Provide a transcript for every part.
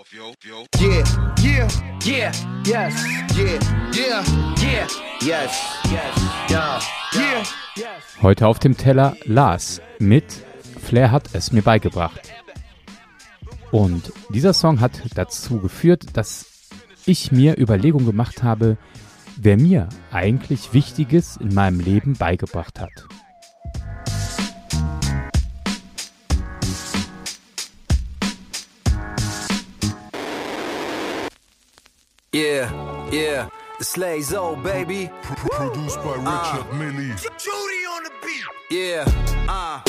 Yeah, yeah, yeah, yes, yeah, yeah, yeah, yes, yes, yeah, yeah, yes. Heute auf dem Teller Lars mit Flair hat es mir beigebracht. Und dieser Song hat dazu geführt, dass ich mir Überlegungen gemacht habe, wer mir eigentlich Wichtiges in meinem Leben beigebracht hat. Yeah, yeah, Slay Zo, baby. Produced by Richard Millie. Judy on the beat. Yeah, ah.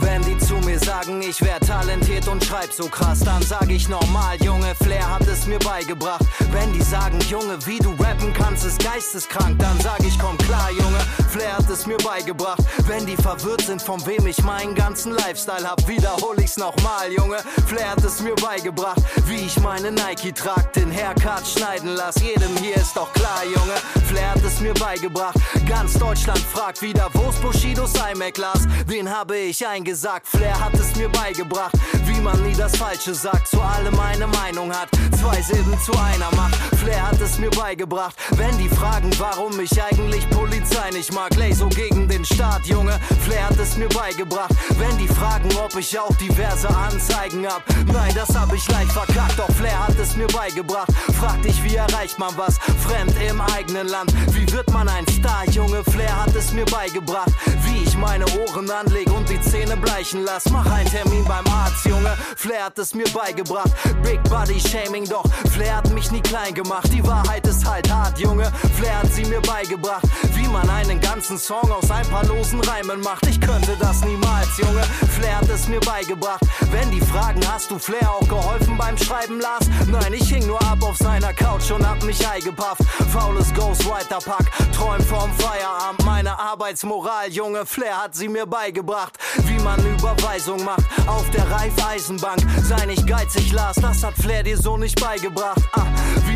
Wenn die zu mir sagen, ich wär talentiert und schreib so krass, dann sag ich normal, Junge, Flair hat es mir beigebracht. Wenn die sagen, Junge, wie du rappen kannst, ist geisteskrank, dann sag ich, komm klar, Junge, Flair hat es mir beigebracht. Wenn die verwirrt sind, von wem ich meinen ganzen Lifestyle hab, wiederhol ich's nochmal, Junge, Flair hat es mir beigebracht. Wie ich meine Nike trag, den Haircut schneiden lass, jedem hier ist doch klar, Junge, Flair hat es mir beigebracht. Ganz Deutschland fragt wieder, wo's Bushidos iMac las, den habe ich eingesetzt gesagt, Flair hat es mir beigebracht, wie man nie das Falsche sagt, zu allem eine Meinung hat, zwei Silben zu einer macht. Flair hat mir beigebracht, wenn die fragen, warum ich eigentlich Polizei nicht mag, lay so gegen den Staat, Junge. Flair hat es mir beigebracht, wenn die fragen, ob ich auch diverse Anzeigen hab. Nein, das hab ich leicht verkackt, doch Flair hat es mir beigebracht. Frag dich, wie erreicht man was, fremd im eigenen Land? Wie wird man ein Star, Junge? Flair hat es mir beigebracht, wie ich meine Ohren anlege und die Zähne bleichen lass. Mach einen Termin beim Arzt, Junge. Flair hat es mir beigebracht. Big Body Shaming, doch Flair hat mich nie klein gemacht. Die Wahrheit ist halt hart, Junge. Flair hat sie mir beigebracht. Wie man einen ganzen Song aus ein paar losen Reimen macht. Ich könnte das niemals, Junge. Flair hat es mir beigebracht. Wenn die fragen, hast du Flair auch geholfen beim Schreiben, Lars? Nein, ich hing nur ab auf seiner Couch und hab mich eingepafft. Faules Ghostwriter-Pack. Träum vom Feierabend. Meine Arbeitsmoral, Junge. Flair hat sie mir beigebracht. Wie man Überweisung macht auf der Reifeisenbank. Sei nicht geizig, Lars, das hat Flair dir so nicht beigebracht. Ah,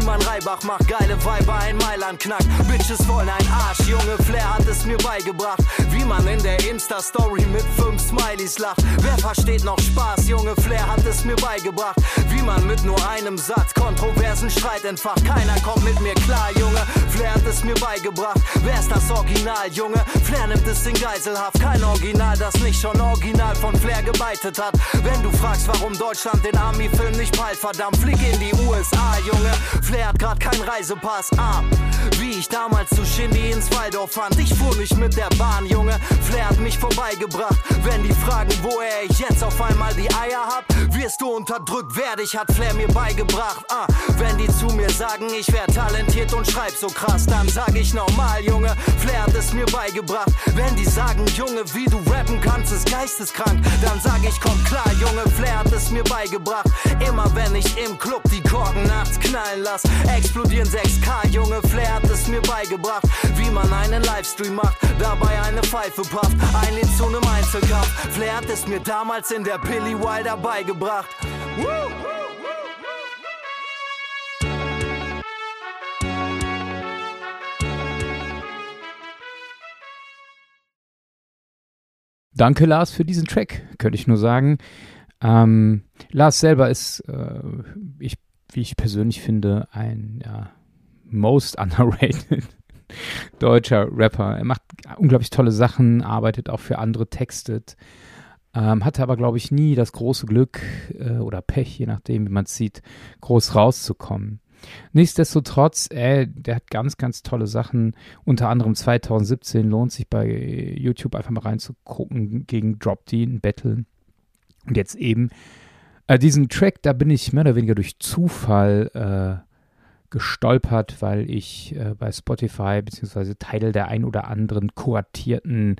wie man Reibach macht, geile Weiber in Mailand knackt. Bitches wollen ein Arsch, Junge, Flair hat es mir beigebracht. Wie man in der Insta-Story mit fünf Smileys lacht. Wer versteht noch Spaß, Junge, Flair hat es mir beigebracht. Wie man mit nur einem Satz kontroversen Streit entfacht. Keiner kommt mit mir klar, Junge, Flair hat es mir beigebracht. Wer ist das Original, Junge? Flair nimmt es in Geiselhaft. Kein Original, das nicht schon original von Flair gebeitet hat. Wenn du fragst, warum Deutschland den Army-Film nicht peilt, verdammt, flieg in die USA, Junge. Flair hat grad keinen Reisepass. Ah, wie ich damals zu Shindy ins Waldorf fand. Ich fuhr nicht mit der Bahn, Junge. Flair hat mich vorbeigebracht. Wenn die fragen, woher ich jetzt auf einmal die Eier hab, wirst du unterdrückt, wer dich hat Flair mir beigebracht. Ah, wenn die zu mir sagen, ich wär talentiert und schreib so krass, dann sag ich normal, Junge. Flair hat es mir beigebracht. Wenn die sagen, Junge, wie du rappen kannst, ist geisteskrank, dann sag ich, komm klar, Junge. Flair hat es mir beigebracht. Immer wenn ich im Club die Korken nachts knallen lass, explodieren 6K, Junge. Flair hat es mir beigebracht, wie man einen Livestream macht, dabei eine Pfeife pafft, ein Lied zu einem Einzelkampf. Flair hat es mir damals in der Billy Wilder beigebracht. Woo! Danke, Lars, für diesen Track, könnte ich nur sagen. Ähm, Lars selber ist, äh, ich, wie ich persönlich finde, ein ja, most underrated deutscher Rapper. Er macht unglaublich tolle Sachen, arbeitet auch für andere, textet. Ähm, hatte aber, glaube ich, nie das große Glück äh, oder Pech, je nachdem, wie man es sieht, groß rauszukommen. Nichtsdestotrotz, äh, der hat ganz, ganz tolle Sachen. Unter anderem 2017 lohnt sich bei YouTube einfach mal reinzugucken gegen Drop D in Battle. Und jetzt eben äh, diesen Track, da bin ich mehr oder weniger durch Zufall äh, gestolpert, weil ich äh, bei Spotify beziehungsweise Teil der ein oder anderen kuratierten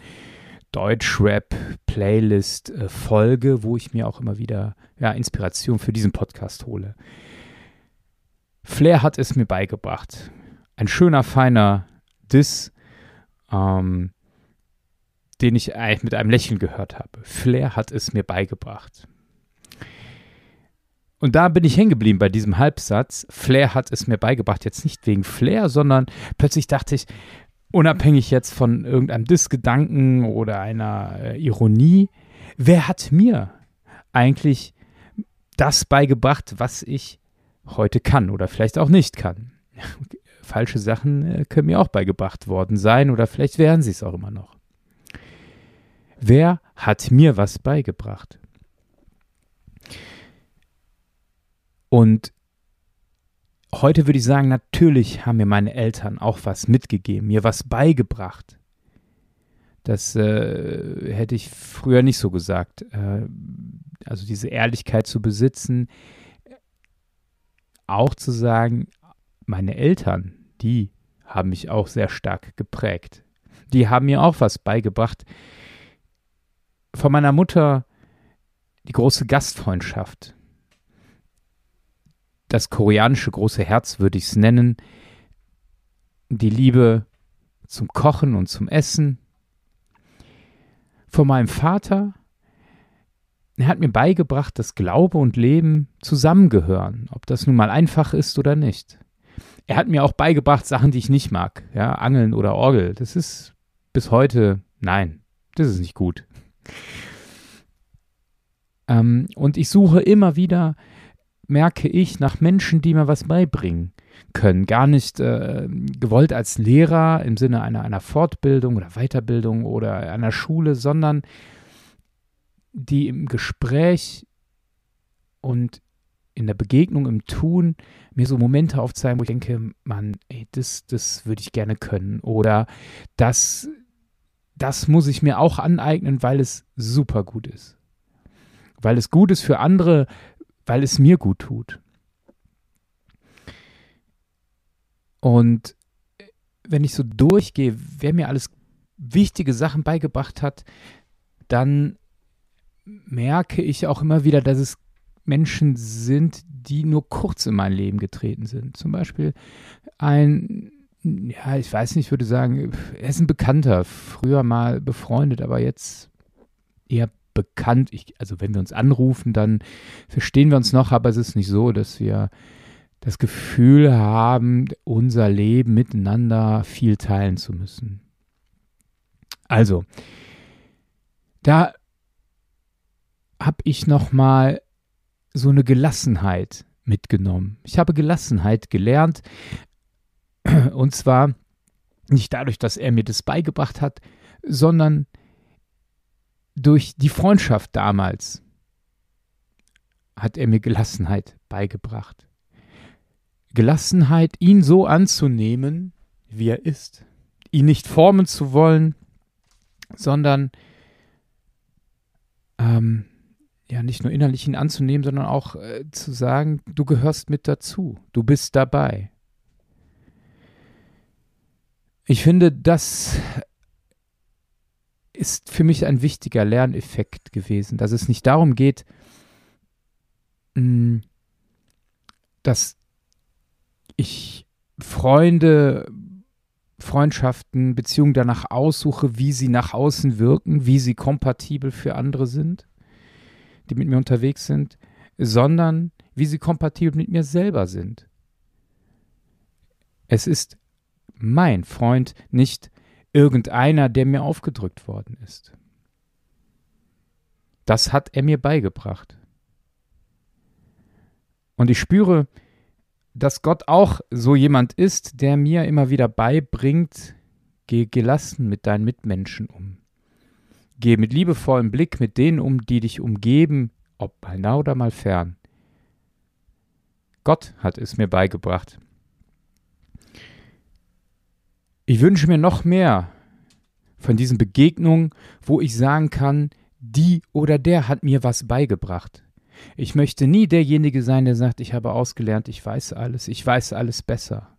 Deutschrap-Playlist äh, folge, wo ich mir auch immer wieder ja, Inspiration für diesen Podcast hole. Flair hat es mir beigebracht. Ein schöner, feiner Diss, ähm, den ich mit einem Lächeln gehört habe. Flair hat es mir beigebracht. Und da bin ich hängen geblieben bei diesem Halbsatz. Flair hat es mir beigebracht. Jetzt nicht wegen Flair, sondern plötzlich dachte ich, unabhängig jetzt von irgendeinem Dissgedanken oder einer äh, Ironie, wer hat mir eigentlich das beigebracht, was ich heute kann oder vielleicht auch nicht kann. Falsche Sachen äh, können mir auch beigebracht worden sein oder vielleicht wären sie es auch immer noch. Wer hat mir was beigebracht? Und heute würde ich sagen, natürlich haben mir meine Eltern auch was mitgegeben, mir was beigebracht. Das äh, hätte ich früher nicht so gesagt. Äh, also diese Ehrlichkeit zu besitzen, auch zu sagen, meine Eltern, die haben mich auch sehr stark geprägt. Die haben mir auch was beigebracht. Von meiner Mutter die große Gastfreundschaft. Das koreanische große Herz würde ich es nennen. Die Liebe zum Kochen und zum Essen. Von meinem Vater er hat mir beigebracht, dass Glaube und Leben zusammengehören, ob das nun mal einfach ist oder nicht. Er hat mir auch beigebracht, Sachen, die ich nicht mag, ja, Angeln oder Orgel. Das ist bis heute, nein, das ist nicht gut. Ähm, und ich suche immer wieder, merke ich, nach Menschen, die mir was beibringen können. Gar nicht äh, gewollt als Lehrer im Sinne einer, einer Fortbildung oder Weiterbildung oder einer Schule, sondern die im Gespräch und in der Begegnung, im Tun mir so Momente aufzeigen, wo ich denke, Mann, ey, das, das würde ich gerne können. Oder das, das muss ich mir auch aneignen, weil es super gut ist. Weil es gut ist für andere, weil es mir gut tut. Und wenn ich so durchgehe, wer mir alles wichtige Sachen beigebracht hat, dann merke ich auch immer wieder, dass es Menschen sind, die nur kurz in mein Leben getreten sind. Zum Beispiel ein, ja, ich weiß nicht, ich würde sagen, er ist ein Bekannter, früher mal befreundet, aber jetzt eher bekannt. Ich, also wenn wir uns anrufen, dann verstehen wir uns noch, aber es ist nicht so, dass wir das Gefühl haben, unser Leben miteinander viel teilen zu müssen. Also, da habe ich noch mal so eine Gelassenheit mitgenommen. Ich habe Gelassenheit gelernt und zwar nicht dadurch, dass er mir das beigebracht hat, sondern durch die Freundschaft damals hat er mir Gelassenheit beigebracht. Gelassenheit, ihn so anzunehmen, wie er ist. Ihn nicht formen zu wollen, sondern ähm, ja nicht nur innerlich ihn anzunehmen, sondern auch äh, zu sagen, du gehörst mit dazu, du bist dabei. Ich finde, das ist für mich ein wichtiger Lerneffekt gewesen, dass es nicht darum geht, hm, dass ich Freunde, Freundschaften, Beziehungen danach aussuche, wie sie nach außen wirken, wie sie kompatibel für andere sind, die mit mir unterwegs sind, sondern wie sie kompatibel mit mir selber sind. Es ist mein Freund, nicht irgendeiner, der mir aufgedrückt worden ist. Das hat er mir beigebracht. Und ich spüre, dass Gott auch so jemand ist, der mir immer wieder beibringt, geh gelassen mit deinen Mitmenschen um. Geh mit liebevollem Blick mit denen um, die dich umgeben, ob mal nah oder mal fern. Gott hat es mir beigebracht. Ich wünsche mir noch mehr von diesen Begegnungen, wo ich sagen kann, die oder der hat mir was beigebracht. Ich möchte nie derjenige sein, der sagt, ich habe ausgelernt, ich weiß alles, ich weiß alles besser.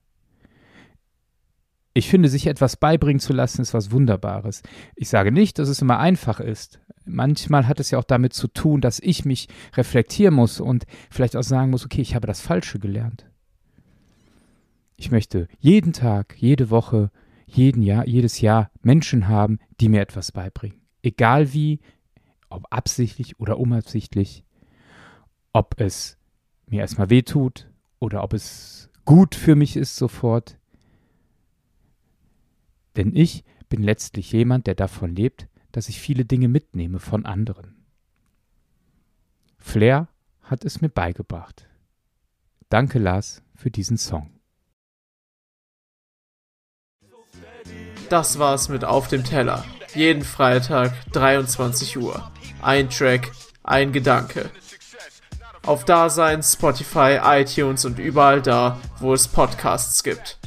Ich finde, sich etwas beibringen zu lassen, ist was Wunderbares. Ich sage nicht, dass es immer einfach ist. Manchmal hat es ja auch damit zu tun, dass ich mich reflektieren muss und vielleicht auch sagen muss, okay, ich habe das Falsche gelernt. Ich möchte jeden Tag, jede Woche, jeden Jahr, jedes Jahr Menschen haben, die mir etwas beibringen. Egal wie, ob absichtlich oder unabsichtlich, ob es mir erstmal wehtut oder ob es gut für mich ist sofort. Denn ich bin letztlich jemand, der davon lebt, dass ich viele Dinge mitnehme von anderen. Flair hat es mir beigebracht. Danke, Lars, für diesen Song. Das war's mit Auf dem Teller. Jeden Freitag 23 Uhr. Ein Track, ein Gedanke. Auf Dasein, Spotify, iTunes und überall da, wo es Podcasts gibt.